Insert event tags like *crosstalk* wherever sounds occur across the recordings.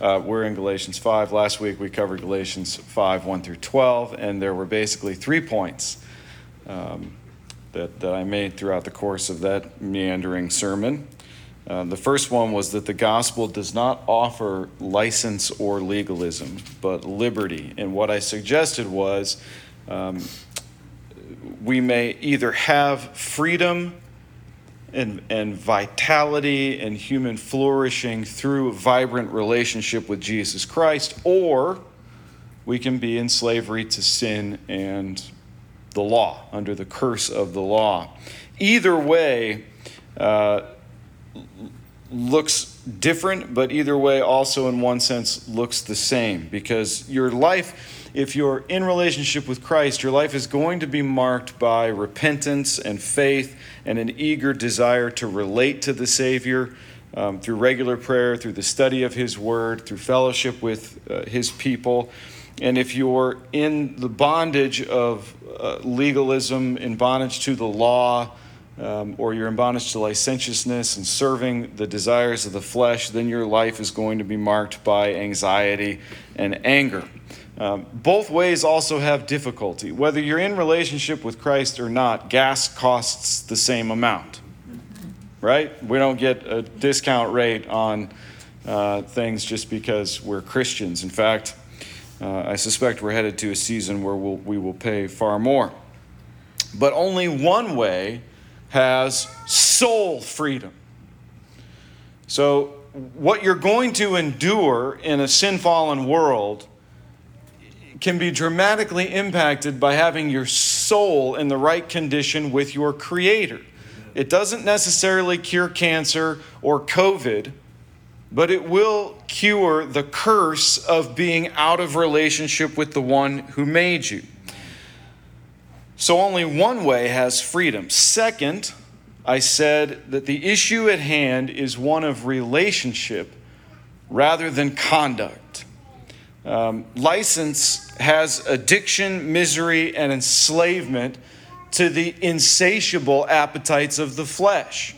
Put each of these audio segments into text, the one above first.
Uh, we're in Galatians 5. Last week we covered Galatians 5, 1 through 12, and there were basically three points um, that, that I made throughout the course of that meandering sermon. Uh, the first one was that the gospel does not offer license or legalism, but liberty. And what I suggested was um, we may either have freedom and, and vitality and human flourishing through vibrant relationship with Jesus Christ, or we can be in slavery to sin and the law, under the curse of the law. Either way uh, looks different, but either way also, in one sense, looks the same because your life if you're in relationship with Christ, your life is going to be marked by repentance and faith and an eager desire to relate to the Savior um, through regular prayer, through the study of His Word, through fellowship with uh, His people. And if you're in the bondage of uh, legalism, in bondage to the law, um, or you're in bondage to licentiousness and serving the desires of the flesh, then your life is going to be marked by anxiety and anger. Um, both ways also have difficulty. Whether you're in relationship with Christ or not, gas costs the same amount, right? We don't get a discount rate on uh, things just because we're Christians. In fact, uh, I suspect we're headed to a season where we'll, we will pay far more. But only one way has soul freedom. So, what you're going to endure in a sin fallen world can be dramatically impacted by having your soul in the right condition with your Creator. It doesn't necessarily cure cancer or COVID, but it will cure the curse of being out of relationship with the one who made you. So, only one way has freedom. Second, I said that the issue at hand is one of relationship rather than conduct. Um, license has addiction, misery, and enslavement to the insatiable appetites of the flesh.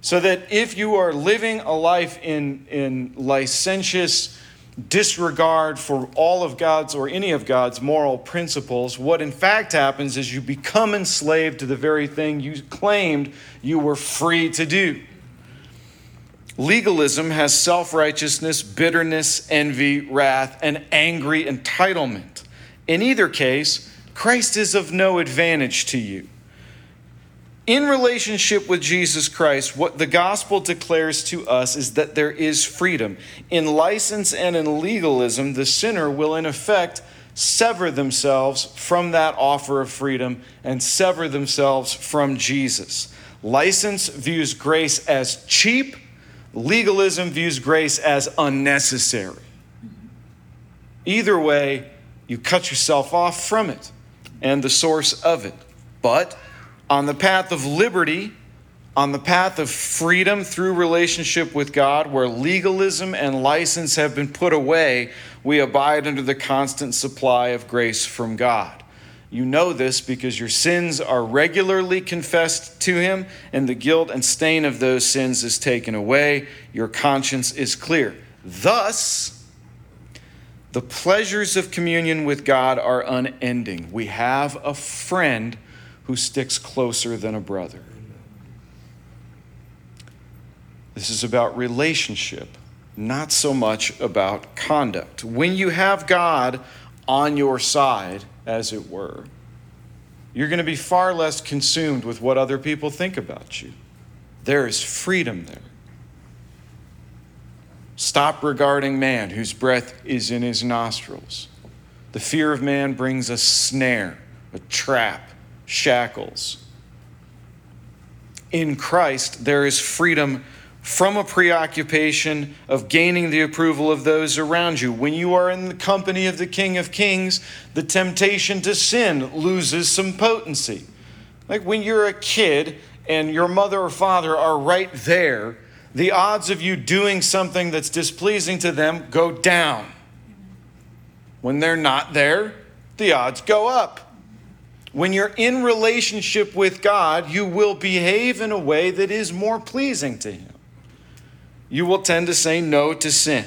So that if you are living a life in, in licentious disregard for all of God's or any of God's moral principles, what in fact happens is you become enslaved to the very thing you claimed you were free to do. Legalism has self righteousness, bitterness, envy, wrath, and angry entitlement. In either case, Christ is of no advantage to you. In relationship with Jesus Christ, what the gospel declares to us is that there is freedom. In license and in legalism, the sinner will, in effect, sever themselves from that offer of freedom and sever themselves from Jesus. License views grace as cheap Legalism views grace as unnecessary. Either way, you cut yourself off from it and the source of it. But on the path of liberty, on the path of freedom through relationship with God, where legalism and license have been put away, we abide under the constant supply of grace from God. You know this because your sins are regularly confessed to him, and the guilt and stain of those sins is taken away. Your conscience is clear. Thus, the pleasures of communion with God are unending. We have a friend who sticks closer than a brother. This is about relationship, not so much about conduct. When you have God on your side, as it were, you're going to be far less consumed with what other people think about you. There is freedom there. Stop regarding man whose breath is in his nostrils. The fear of man brings a snare, a trap, shackles. In Christ, there is freedom from a preoccupation of gaining the approval of those around you. When you are in the company of the King of Kings, the temptation to sin loses some potency. Like when you're a kid and your mother or father are right there, the odds of you doing something that's displeasing to them go down. When they're not there, the odds go up. When you're in relationship with God, you will behave in a way that is more pleasing to Him you will tend to say no to sin.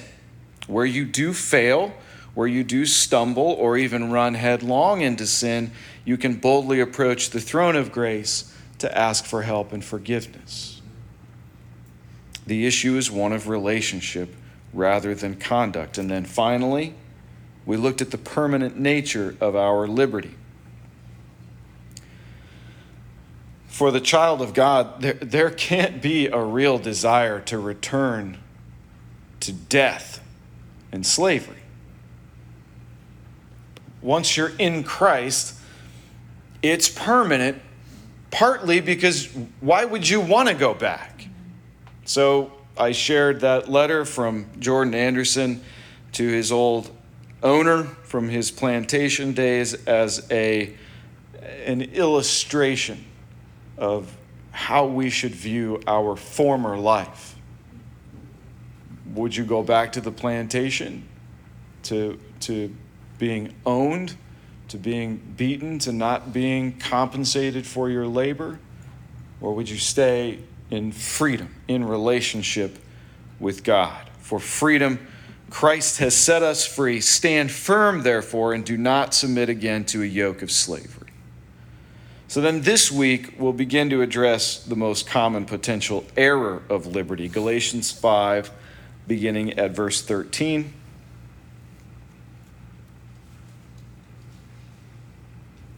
Where you do fail, where you do stumble, or even run headlong into sin, you can boldly approach the throne of grace to ask for help and forgiveness. The issue is one of relationship rather than conduct. And then finally, we looked at the permanent nature of our liberty. For the child of God, there, there can't be a real desire to return to death and slavery. Once you're in Christ, it's permanent, partly because why would you want to go back? So I shared that letter from Jourdon Anderson to his old owner from his plantation days as a, an illustration of how we should view our former life. Would you go back to the plantation, to, to being owned, to being beaten, to not being compensated for your labor? Or would you stay in freedom, in relationship with God? For freedom, Christ has set us free. Stand firm, therefore, and do not submit again to a yoke of slavery. So then this week, we'll begin to address the most common potential error of liberty. Galatians 5, beginning at verse 13.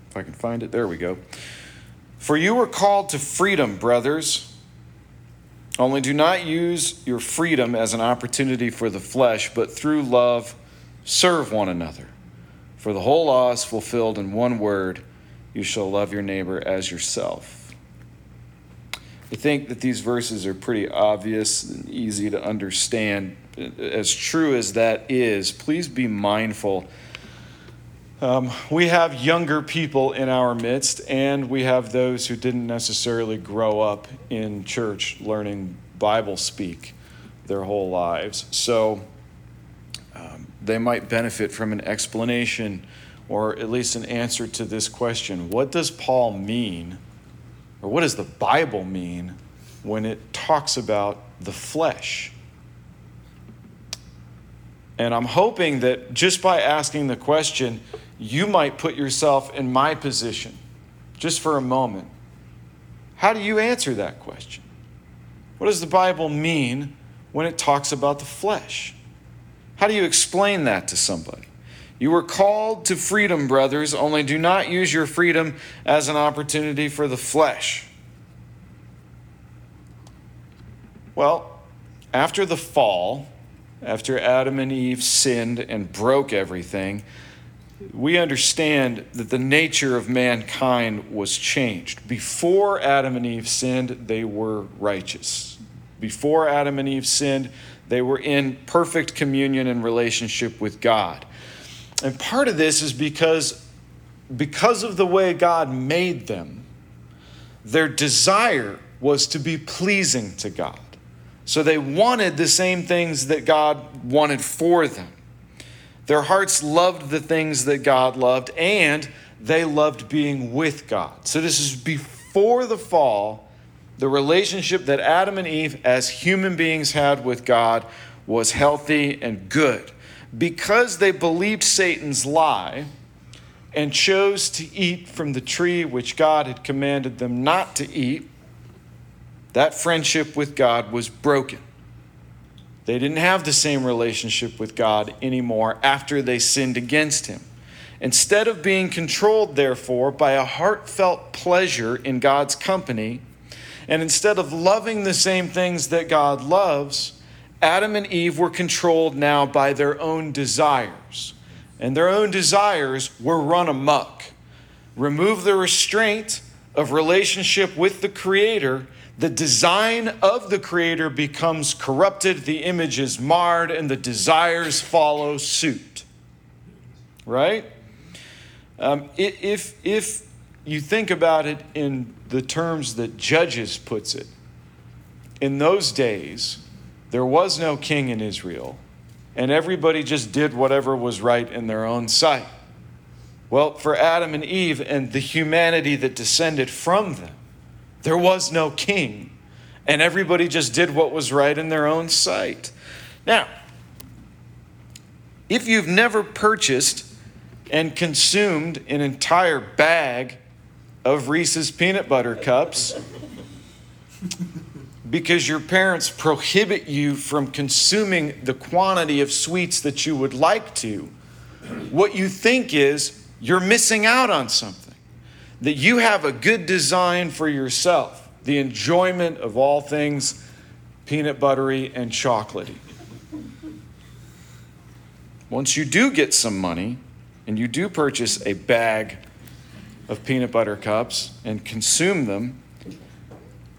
If I can find it, there we go. For you were called to freedom, brothers. Only do not use your freedom as an opportunity for the flesh, but through love serve one another. For the whole law is fulfilled in one word you shall love your neighbor as yourself. I think that these verses are pretty obvious and easy to understand. As true as that is, please be mindful. Um, we have younger people in our midst, and we have those who didn't necessarily grow up in church learning Bible speak their whole lives. So um, they might benefit from an explanation or at least an answer to this question What does Paul mean, or what does the Bible mean when it talks about the flesh? And I'm hoping that just by asking the question, you might put yourself in my position just for a moment. How do you answer that question? What does the Bible mean when it talks about the flesh? How do you explain that to somebody? You were called to freedom, brothers, only do not use your freedom as an opportunity for the flesh. Well, after the fall, after Adam and Eve sinned and broke everything, we understand that the nature of mankind was changed. Before Adam and Eve sinned, they were righteous. Before Adam and Eve sinned, they were in perfect communion and relationship with God. And part of this is because, because of the way God made them, their desire was to be pleasing to God. So they wanted the same things that God wanted for them. Their hearts loved the things that God loved, and they loved being with God. So this is before the fall. The relationship that Adam and Eve, as human beings, had with God was healthy and good because they believed Satan's lie and chose to eat from the tree which God had commanded them not to eat, that friendship with God was broken. They didn't have the same relationship with God anymore after they sinned against Him. Instead of being controlled, therefore, by a heartfelt pleasure in God's company, and instead of loving the same things that God loves, Adam and Eve were controlled now by their own desires, and their own desires were run amok. Remove the restraint of relationship with the Creator, the design of the Creator becomes corrupted, the image is marred, and the desires follow suit. Right? Um, if, if you think about it in the terms that Judges puts it, in those days, there was no king in Israel, and everybody just did whatever was right in their own sight. Well, for Adam and Eve and the humanity that descended from them, there was no king, and everybody just did what was right in their own sight. Now, if you've never purchased and consumed an entire bag of Reese's peanut butter cups because your parents prohibit you from consuming the quantity of sweets that you would like to, what you think is you're missing out on something. That you have a good design for yourself, the enjoyment of all things peanut buttery and chocolatey. Once you do get some money and you do purchase a bag of peanut butter cups and consume them,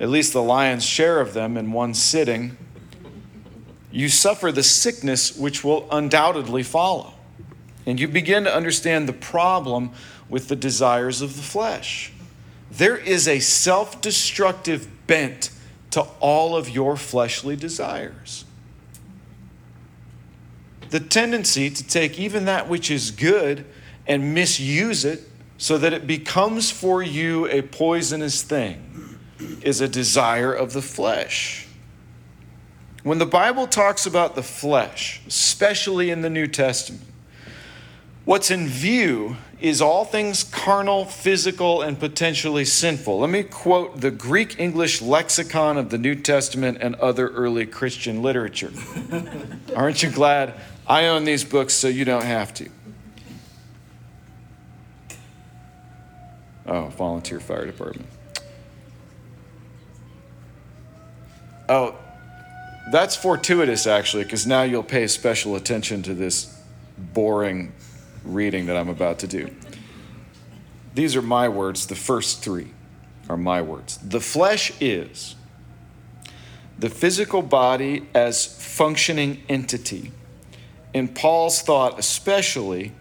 at least the lion's share of them in one sitting, you suffer the sickness which will undoubtedly follow. And you begin to understand the problem with the desires of the flesh. There is a self destructive bent to all of your fleshly desires. The tendency to take even that which is good and misuse it so that it becomes for you a poisonous thing is a desire of the flesh. When the Bible talks about the flesh, especially in the New Testament, what's in view is all things carnal, physical, and potentially sinful. Let me quote the Greek English lexicon of the New Testament and other early Christian literature. *laughs* Aren't you glad I own these books so you don't have to? Oh, volunteer fire department. Oh, that's fortuitous actually, because now you'll pay special attention to this boring reading that I'm about to do. These are my words. The first three are my words. The flesh is the physical body as functioning entity. In Paul's thought, especially,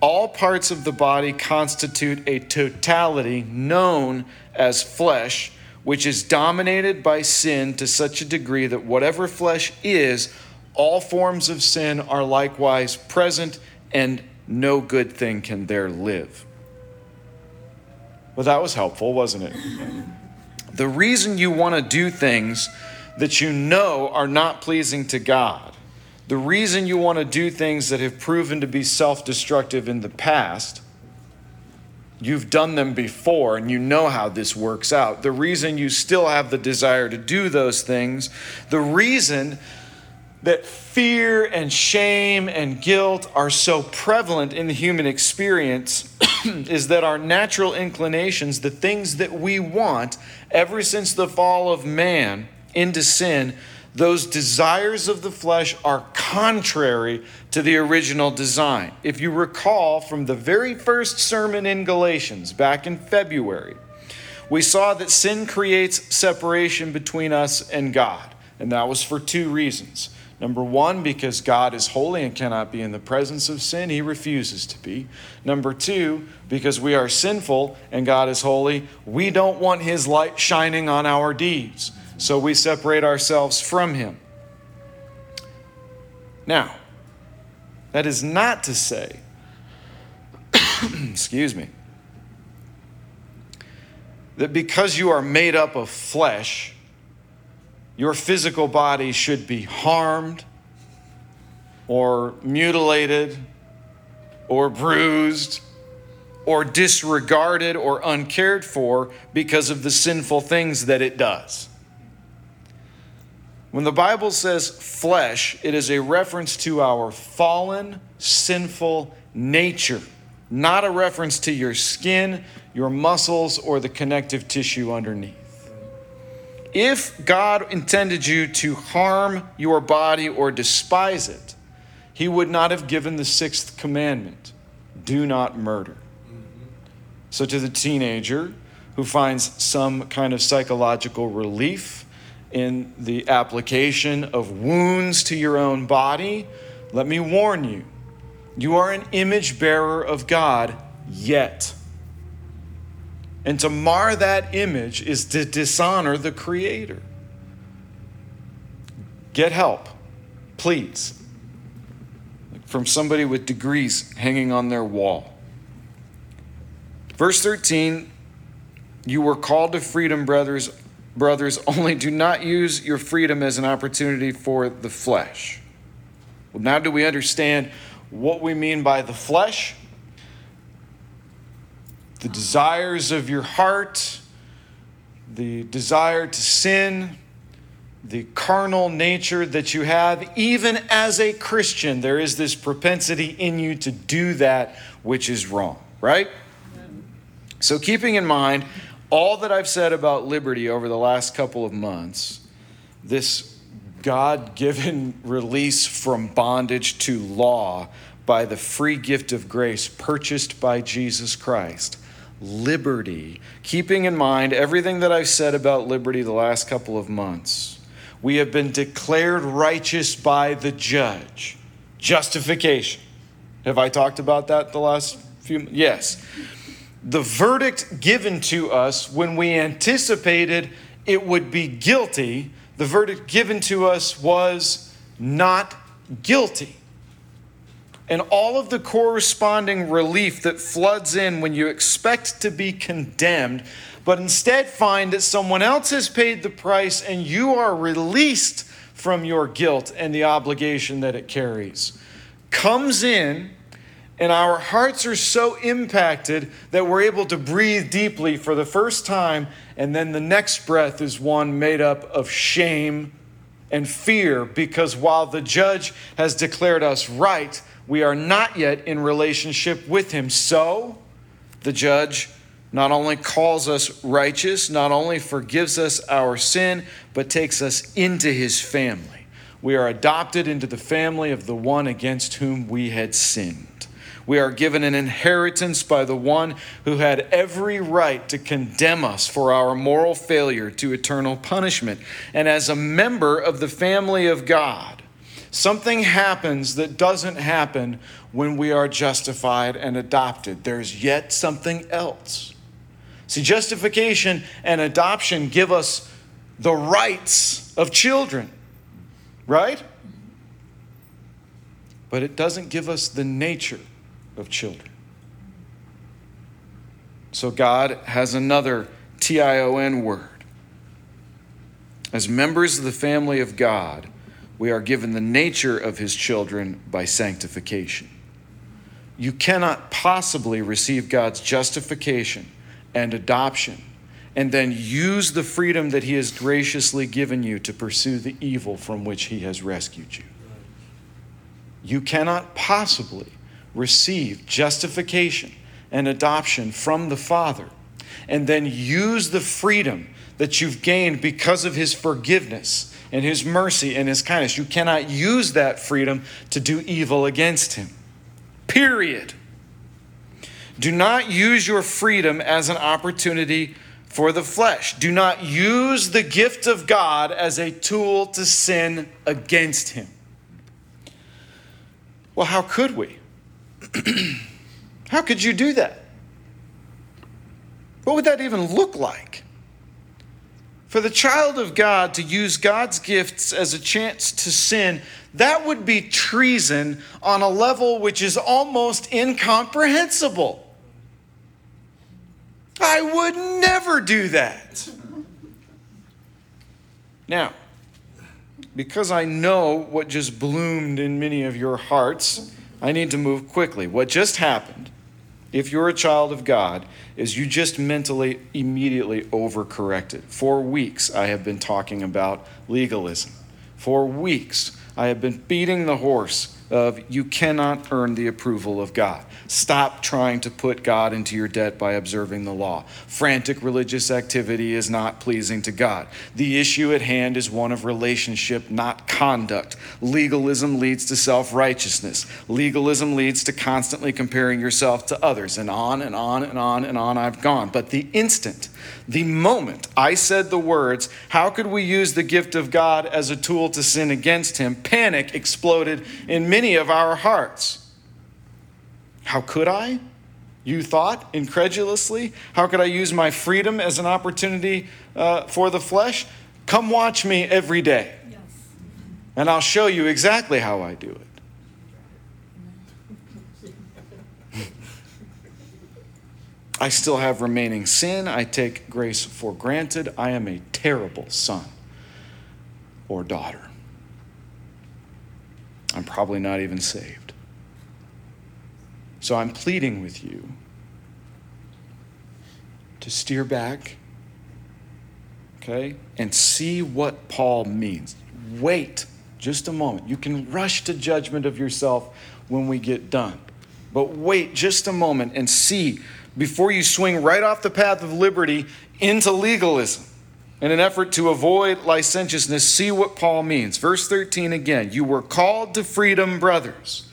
all parts of the body constitute a totality known as flesh, which is dominated by sin to such a degree that whatever flesh is, all forms of sin are likewise present, and no good thing can there live. Well, that was helpful, wasn't it? *laughs* The reason you want to do things that you know are not pleasing to God the reason you want to do things that have proven to be self destructive in the past, you've done them before and you know how this works out. The reason you still have the desire to do those things, the reason that fear and shame and guilt are so prevalent in the human experience *clears throat* is that our natural inclinations, the things that we want ever since the fall of man into sin, those desires of the flesh are contrary to the original design. If you recall from the very first sermon in Galatians back in February, we saw that sin creates separation between us and God, and that was for two reasons. Number one, because God is holy and cannot be in the presence of sin, he refuses to be. Number two, because we are sinful and God is holy, we don't want his light shining on our deeds so we separate ourselves from him. Now, that is not to say, *coughs* excuse me, that because you are made up of flesh, your physical body should be harmed or mutilated or bruised or disregarded or uncared for because of the sinful things that it does. When the Bible says flesh, it is a reference to our fallen, sinful nature, not a reference to your skin, your muscles, or the connective tissue underneath. If God intended you to harm your body or despise it, He would not have given the sixth commandment do not murder. So, to the teenager who finds some kind of psychological relief, in the application of wounds to your own body, let me warn you you are an image bearer of God yet. And to mar that image is to dishonor the Creator. Get help, please, from somebody with degrees hanging on their wall. Verse 13 You were called to freedom, brothers brothers, only do not use your freedom as an opportunity for the flesh. Well, now do we understand what we mean by the flesh, the desires of your heart, the desire to sin, the carnal nature that you have, even as a Christian, there is this propensity in you to do that which is wrong, right? So, keeping in mind all that I've said about liberty over the last couple of months, this God given *laughs* release from bondage to law by the free gift of grace purchased by Jesus Christ, liberty, keeping in mind everything that I've said about liberty the last couple of months we have been declared righteous by the judge. Justification. Have I talked about that the last few? Yes. The verdict given to us when we anticipated it would be guilty, the verdict given to us was not guilty. And all of the corresponding relief that floods in when you expect to be condemned but instead find that someone else has paid the price and you are released from your guilt and the obligation that it carries. Comes in, and our hearts are so impacted that we're able to breathe deeply for the first time, and then the next breath is one made up of shame and fear because while the judge has declared us right, we are not yet in relationship with him. So, the judge not only calls us righteous, not only forgives us our sin, but takes us into his family. We are adopted into the family of the one against whom we had sinned. We are given an inheritance by the one who had every right to condemn us for our moral failure to eternal punishment. And as a member of the family of God, something happens that doesn't happen when we are justified and adopted. There's yet something else. See, justification and adoption give us the rights of children, right? But it doesn't give us the nature of children. So God has another T I O N word. As members of the family of God, we are given the nature of his children by sanctification. You cannot possibly receive God's justification and adoption, and then use the freedom that He has graciously given you to pursue the evil from which He has rescued you. You cannot possibly receive justification and adoption from the Father and then use the freedom that you've gained because of His forgiveness and His mercy and His kindness. You cannot use that freedom to do evil against Him. Period. Do not use your freedom as an opportunity for the flesh. Do not use the gift of God as a tool to sin against Him. Well, how could we? *clears throat* how could you do that? What would that even look like? For the child of God to use God's gifts as a chance to sin, that would be treason on a level which is almost incomprehensible. I would never do that. Now, because I know what just bloomed in many of your hearts, I need to move quickly. What just happened, if you're a child of God, is you just mentally immediately overcorrected. For weeks, I have been talking about legalism. For weeks, I have been beating the horse of you cannot earn the approval of God. Stop trying to put God into your debt by observing the law. Frantic religious activity is not pleasing to God. The issue at hand is one of relationship, not conduct. Legalism leads to self righteousness. Legalism leads to constantly comparing yourself to others, and on and on and on and on I've gone. But the instant, the moment I said the words, How could we use the gift of God as a tool to sin against Him? panic exploded in many of our hearts. How could I? You thought incredulously? How could I use my freedom as an opportunity uh, for the flesh? Come watch me every day. Yes. And I'll show you exactly how I do it. I still have remaining sin. I take grace for granted. I am a terrible son or daughter. I'm probably not even saved. So I'm pleading with you to steer back, okay, and see what Paul means. Wait just a moment. You can rush to judgment of yourself when we get done. But wait just a moment and see before you swing right off the path of liberty into legalism. In an effort to avoid licentiousness, see what Paul means. Verse 13 again You were called to freedom, brothers.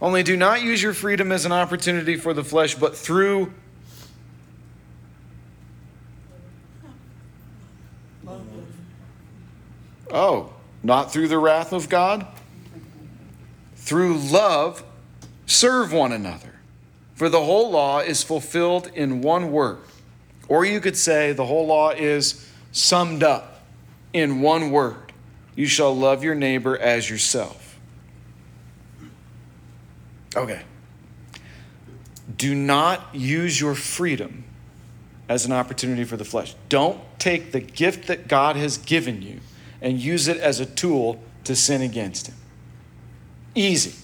Only do not use your freedom as an opportunity for the flesh, but through Oh, not through the wrath of God? Through love, serve one another. For the whole law is fulfilled in one word. Or you could say the whole law is summed up in one word You shall love your neighbor as yourself. Okay. Do not use your freedom as an opportunity for the flesh. Don't take the gift that God has given you and use it as a tool to sin against Him. Easy.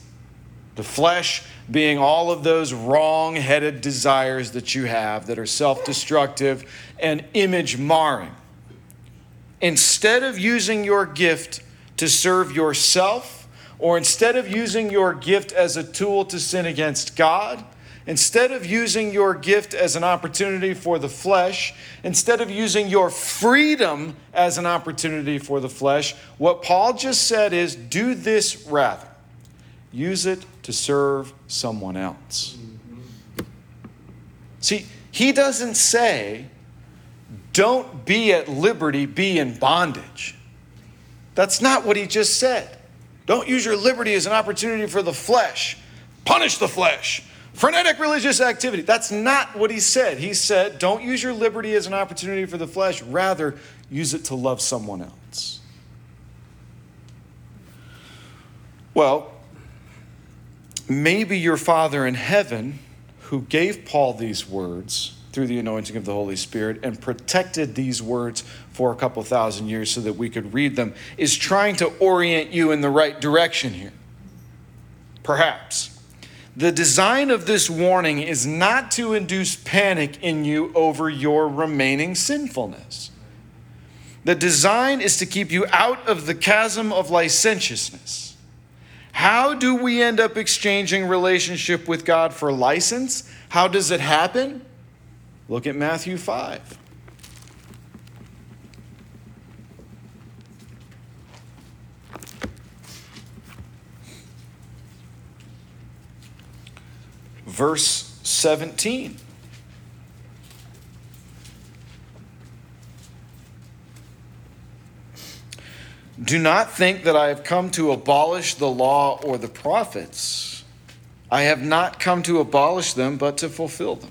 The flesh being all of those wrong headed desires that you have that are self destructive and image marring. Instead of using your gift to serve yourself, or instead of using your gift as a tool to sin against God, Instead of using your gift as an opportunity for the flesh, instead of using your freedom as an opportunity for the flesh, what Paul just said is do this rather. Use it to serve someone else. See, he doesn't say, don't be at liberty, be in bondage. That's not what he just said. Don't use your liberty as an opportunity for the flesh. Punish the flesh frenetic religious activity. That's not what he said. He said, don't use your liberty as an opportunity for the flesh, rather, use it to love someone else. Well, maybe your Father in heaven, who gave Paul these words through the anointing of the Holy Spirit and protected these words for a couple thousand years so that we could read them, is trying to orient you in the right direction here. Perhaps. The design of this warning is not to induce panic in you over your remaining sinfulness. The design is to keep you out of the chasm of licentiousness. How do we end up exchanging relationship with God for license? How does it happen? Look at Matthew 5. verse 17. Do not think that I have come to abolish the law or the prophets. I have not come to abolish them, but to fulfill them.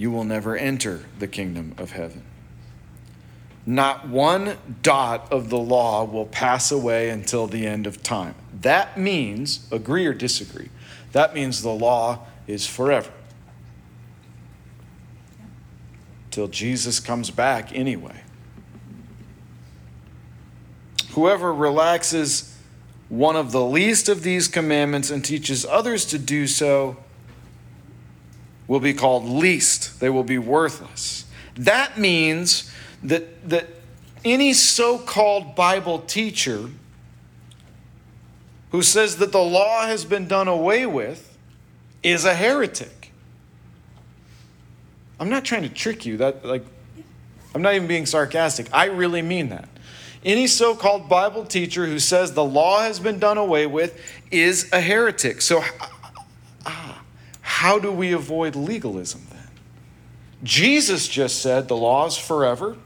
you will never enter the kingdom of heaven. Not one dot of the law will pass away until the end of time. That means, agree or disagree, that means the law is forever. Till Jesus comes back anyway. Whoever relaxes one of the least of these commandments and teaches others to do so will be called least. They will be worthless. That means that, that any so called Bible teacher who says that the law has been done away with is a heretic. I'm not trying to trick you. That like I'm not even being sarcastic. I really mean that. Any so-called Bible teacher who says the law has been done away with is a heretic. So how do we avoid legalism then? Jesus just said the law is forever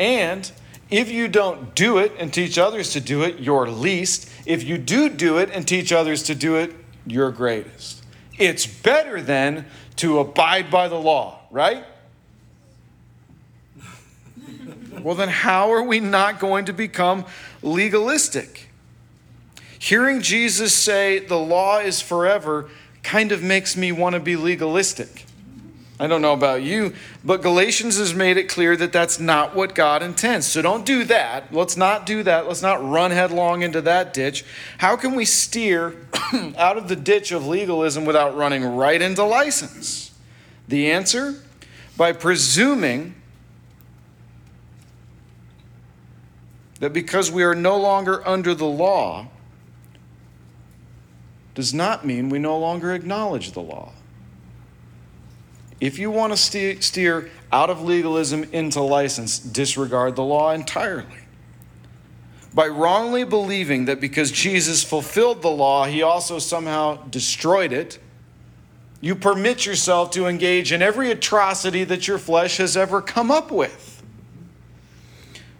and if you don't do it and teach others to do it, you're least. If you do do it and teach others to do it, you're greatest. It's better then to abide by the law, right? *laughs* well, then how are we not going to become legalistic? Hearing Jesus say the law is forever kind of makes me want to be legalistic. I don't know about you, but Galatians has made it clear that that's not what God intends. So don't do that. Let's not do that. Let's not run headlong into that ditch. How can we steer *clears throat* out of the ditch of legalism without running right into license? The answer? By presuming that because we are no longer under the law, does not mean we no longer acknowledge the law. If you want to steer out of legalism into license, disregard the law entirely. By wrongly believing that because Jesus fulfilled the law, he also somehow destroyed it, you permit yourself to engage in every atrocity that your flesh has ever come up with.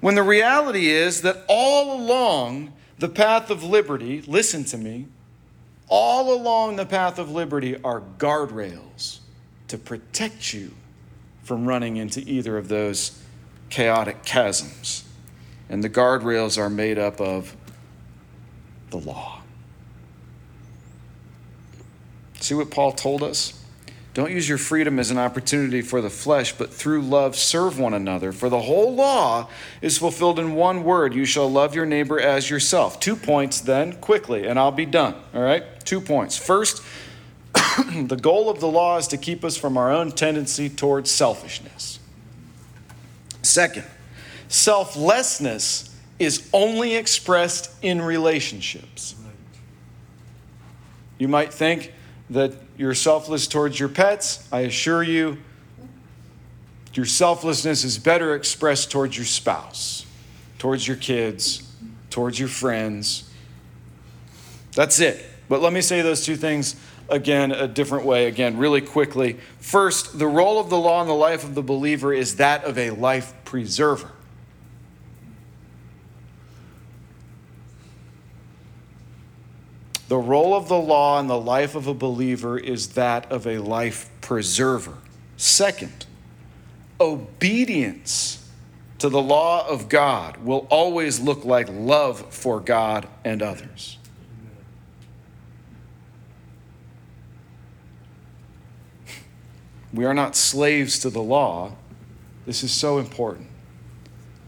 When the reality is that all along the path of liberty, listen to me, all along the path of liberty are guardrails to protect you from running into either of those chaotic chasms. And the guardrails are made up of the law. See what Paul told us? Don't use your freedom as an opportunity for the flesh, but through love serve one another. For the whole law is fulfilled in one word you shall love your neighbor as yourself. Two points then, quickly, and I'll be done. All right? Two points. First, *clears throat* the goal of the law is to keep us from our own tendency towards selfishness. Second, selflessness is only expressed in relationships. You might think that you're selfless towards your pets. I assure you, your selflessness is better expressed towards your spouse, towards your kids, towards your friends. That's it. But let me say those two things again a different way, again, really quickly. First, the role of the law in the life of the believer is that of a life preserver. The role of the law in the life of a believer is that of a life preserver. Second, obedience to the law of God will always look like love for God and others. We are not slaves to the law. This is so important.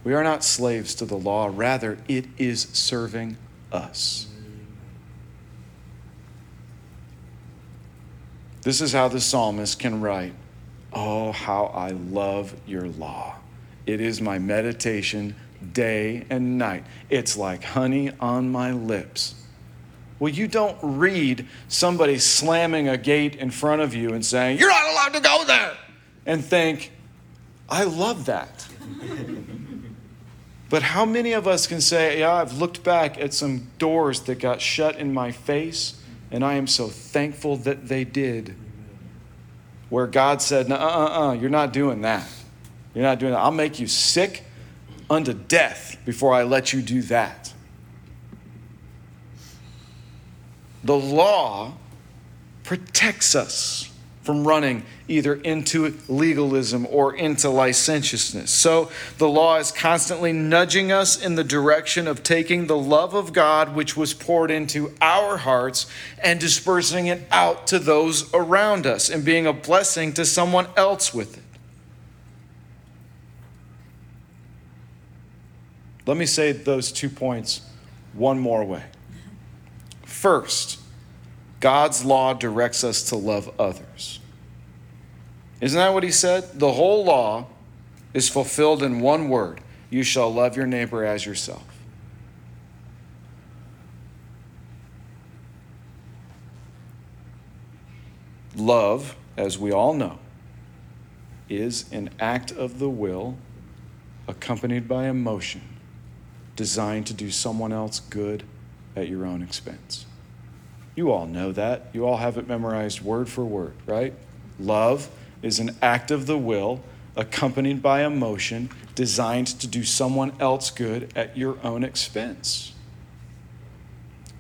We are not slaves to the law, rather, it is serving us. This is how the psalmist can write Oh, how I love your law. It is my meditation day and night. It's like honey on my lips. Well, you don't read somebody slamming a gate in front of you and saying, You're not allowed to go there, and think, I love that. *laughs* but how many of us can say, Yeah, I've looked back at some doors that got shut in my face, and I am so thankful that they did? Where God said, Uh uh uh, you're not doing that. You're not doing that. I'll make you sick unto death before I let you do that. the law protects us from running either into legalism or into licentiousness. So the law is constantly nudging us in the direction of taking the love of God, which was poured into our hearts, and dispersing it out to those around us and being a blessing to someone else with it. Let me say those two points one more way. First, God's law directs us to love others. Isn't that what he said? The whole law is fulfilled in one word you shall love your neighbor as yourself. Love, as we all know, is an act of the will accompanied by emotion designed to do someone else good at your own expense. You all know that. You all have it memorized word for word, right? Love is an act of the will accompanied by emotion designed to do someone else good at your own expense.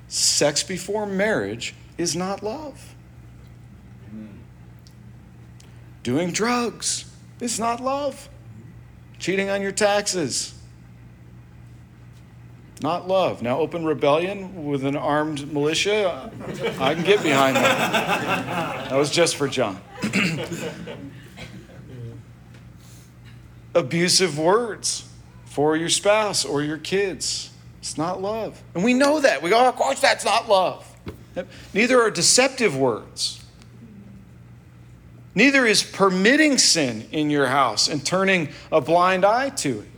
Sex before marriage is not love. Doing drugs is not love. Cheating on your taxes, not love. Now, open rebellion with an armed militia, I can get behind that. That was just for John. *clears throat* Abusive words for your spouse or your kids. It's not love. And we know that. We go, oh, of course, that's not love. Neither are deceptive words. Neither is permitting sin in your house and turning a blind eye to it.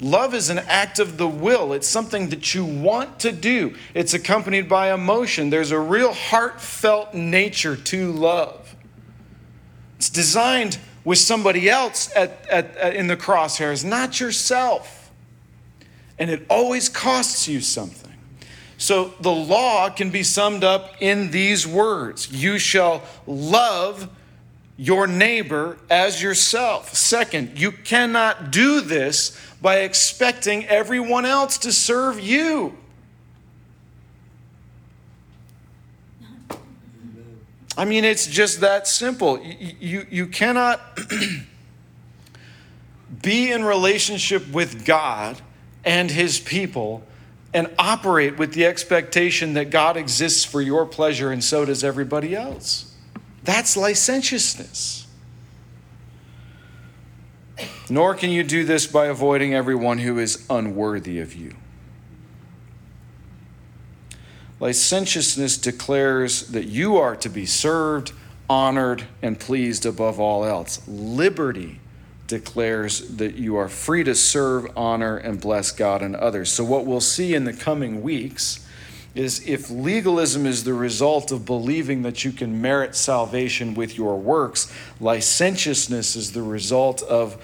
Love is an act of the will. It's something that you want to do. It's accompanied by emotion. There's a real heartfelt nature to love. It's designed with somebody else at, at, at, in the crosshairs, not yourself. And it always costs you something. So the law can be summed up in these words You shall love your neighbor as yourself. Second, you cannot do this by expecting everyone else to serve you. I mean, it's just that simple. You, you, you cannot *clears throat* be in relationship with God and His people and operate with the expectation that God exists for your pleasure and so does everybody else. That's licentiousness. Nor can you do this by avoiding everyone who is unworthy of you. Licentiousness declares that you are to be served, honored, and pleased above all else. Liberty declares that you are free to serve, honor, and bless God and others. So, what we'll see in the coming weeks is if legalism is the result of believing that you can merit salvation with your works, licentiousness is the result of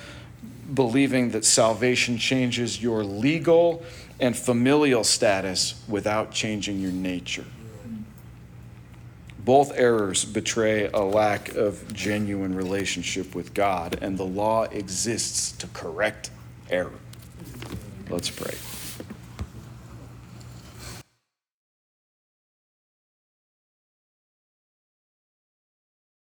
believing that salvation changes your legal and familial status without changing your nature. Both errors betray a lack of genuine relationship with God, and the law exists to correct error. Let's pray.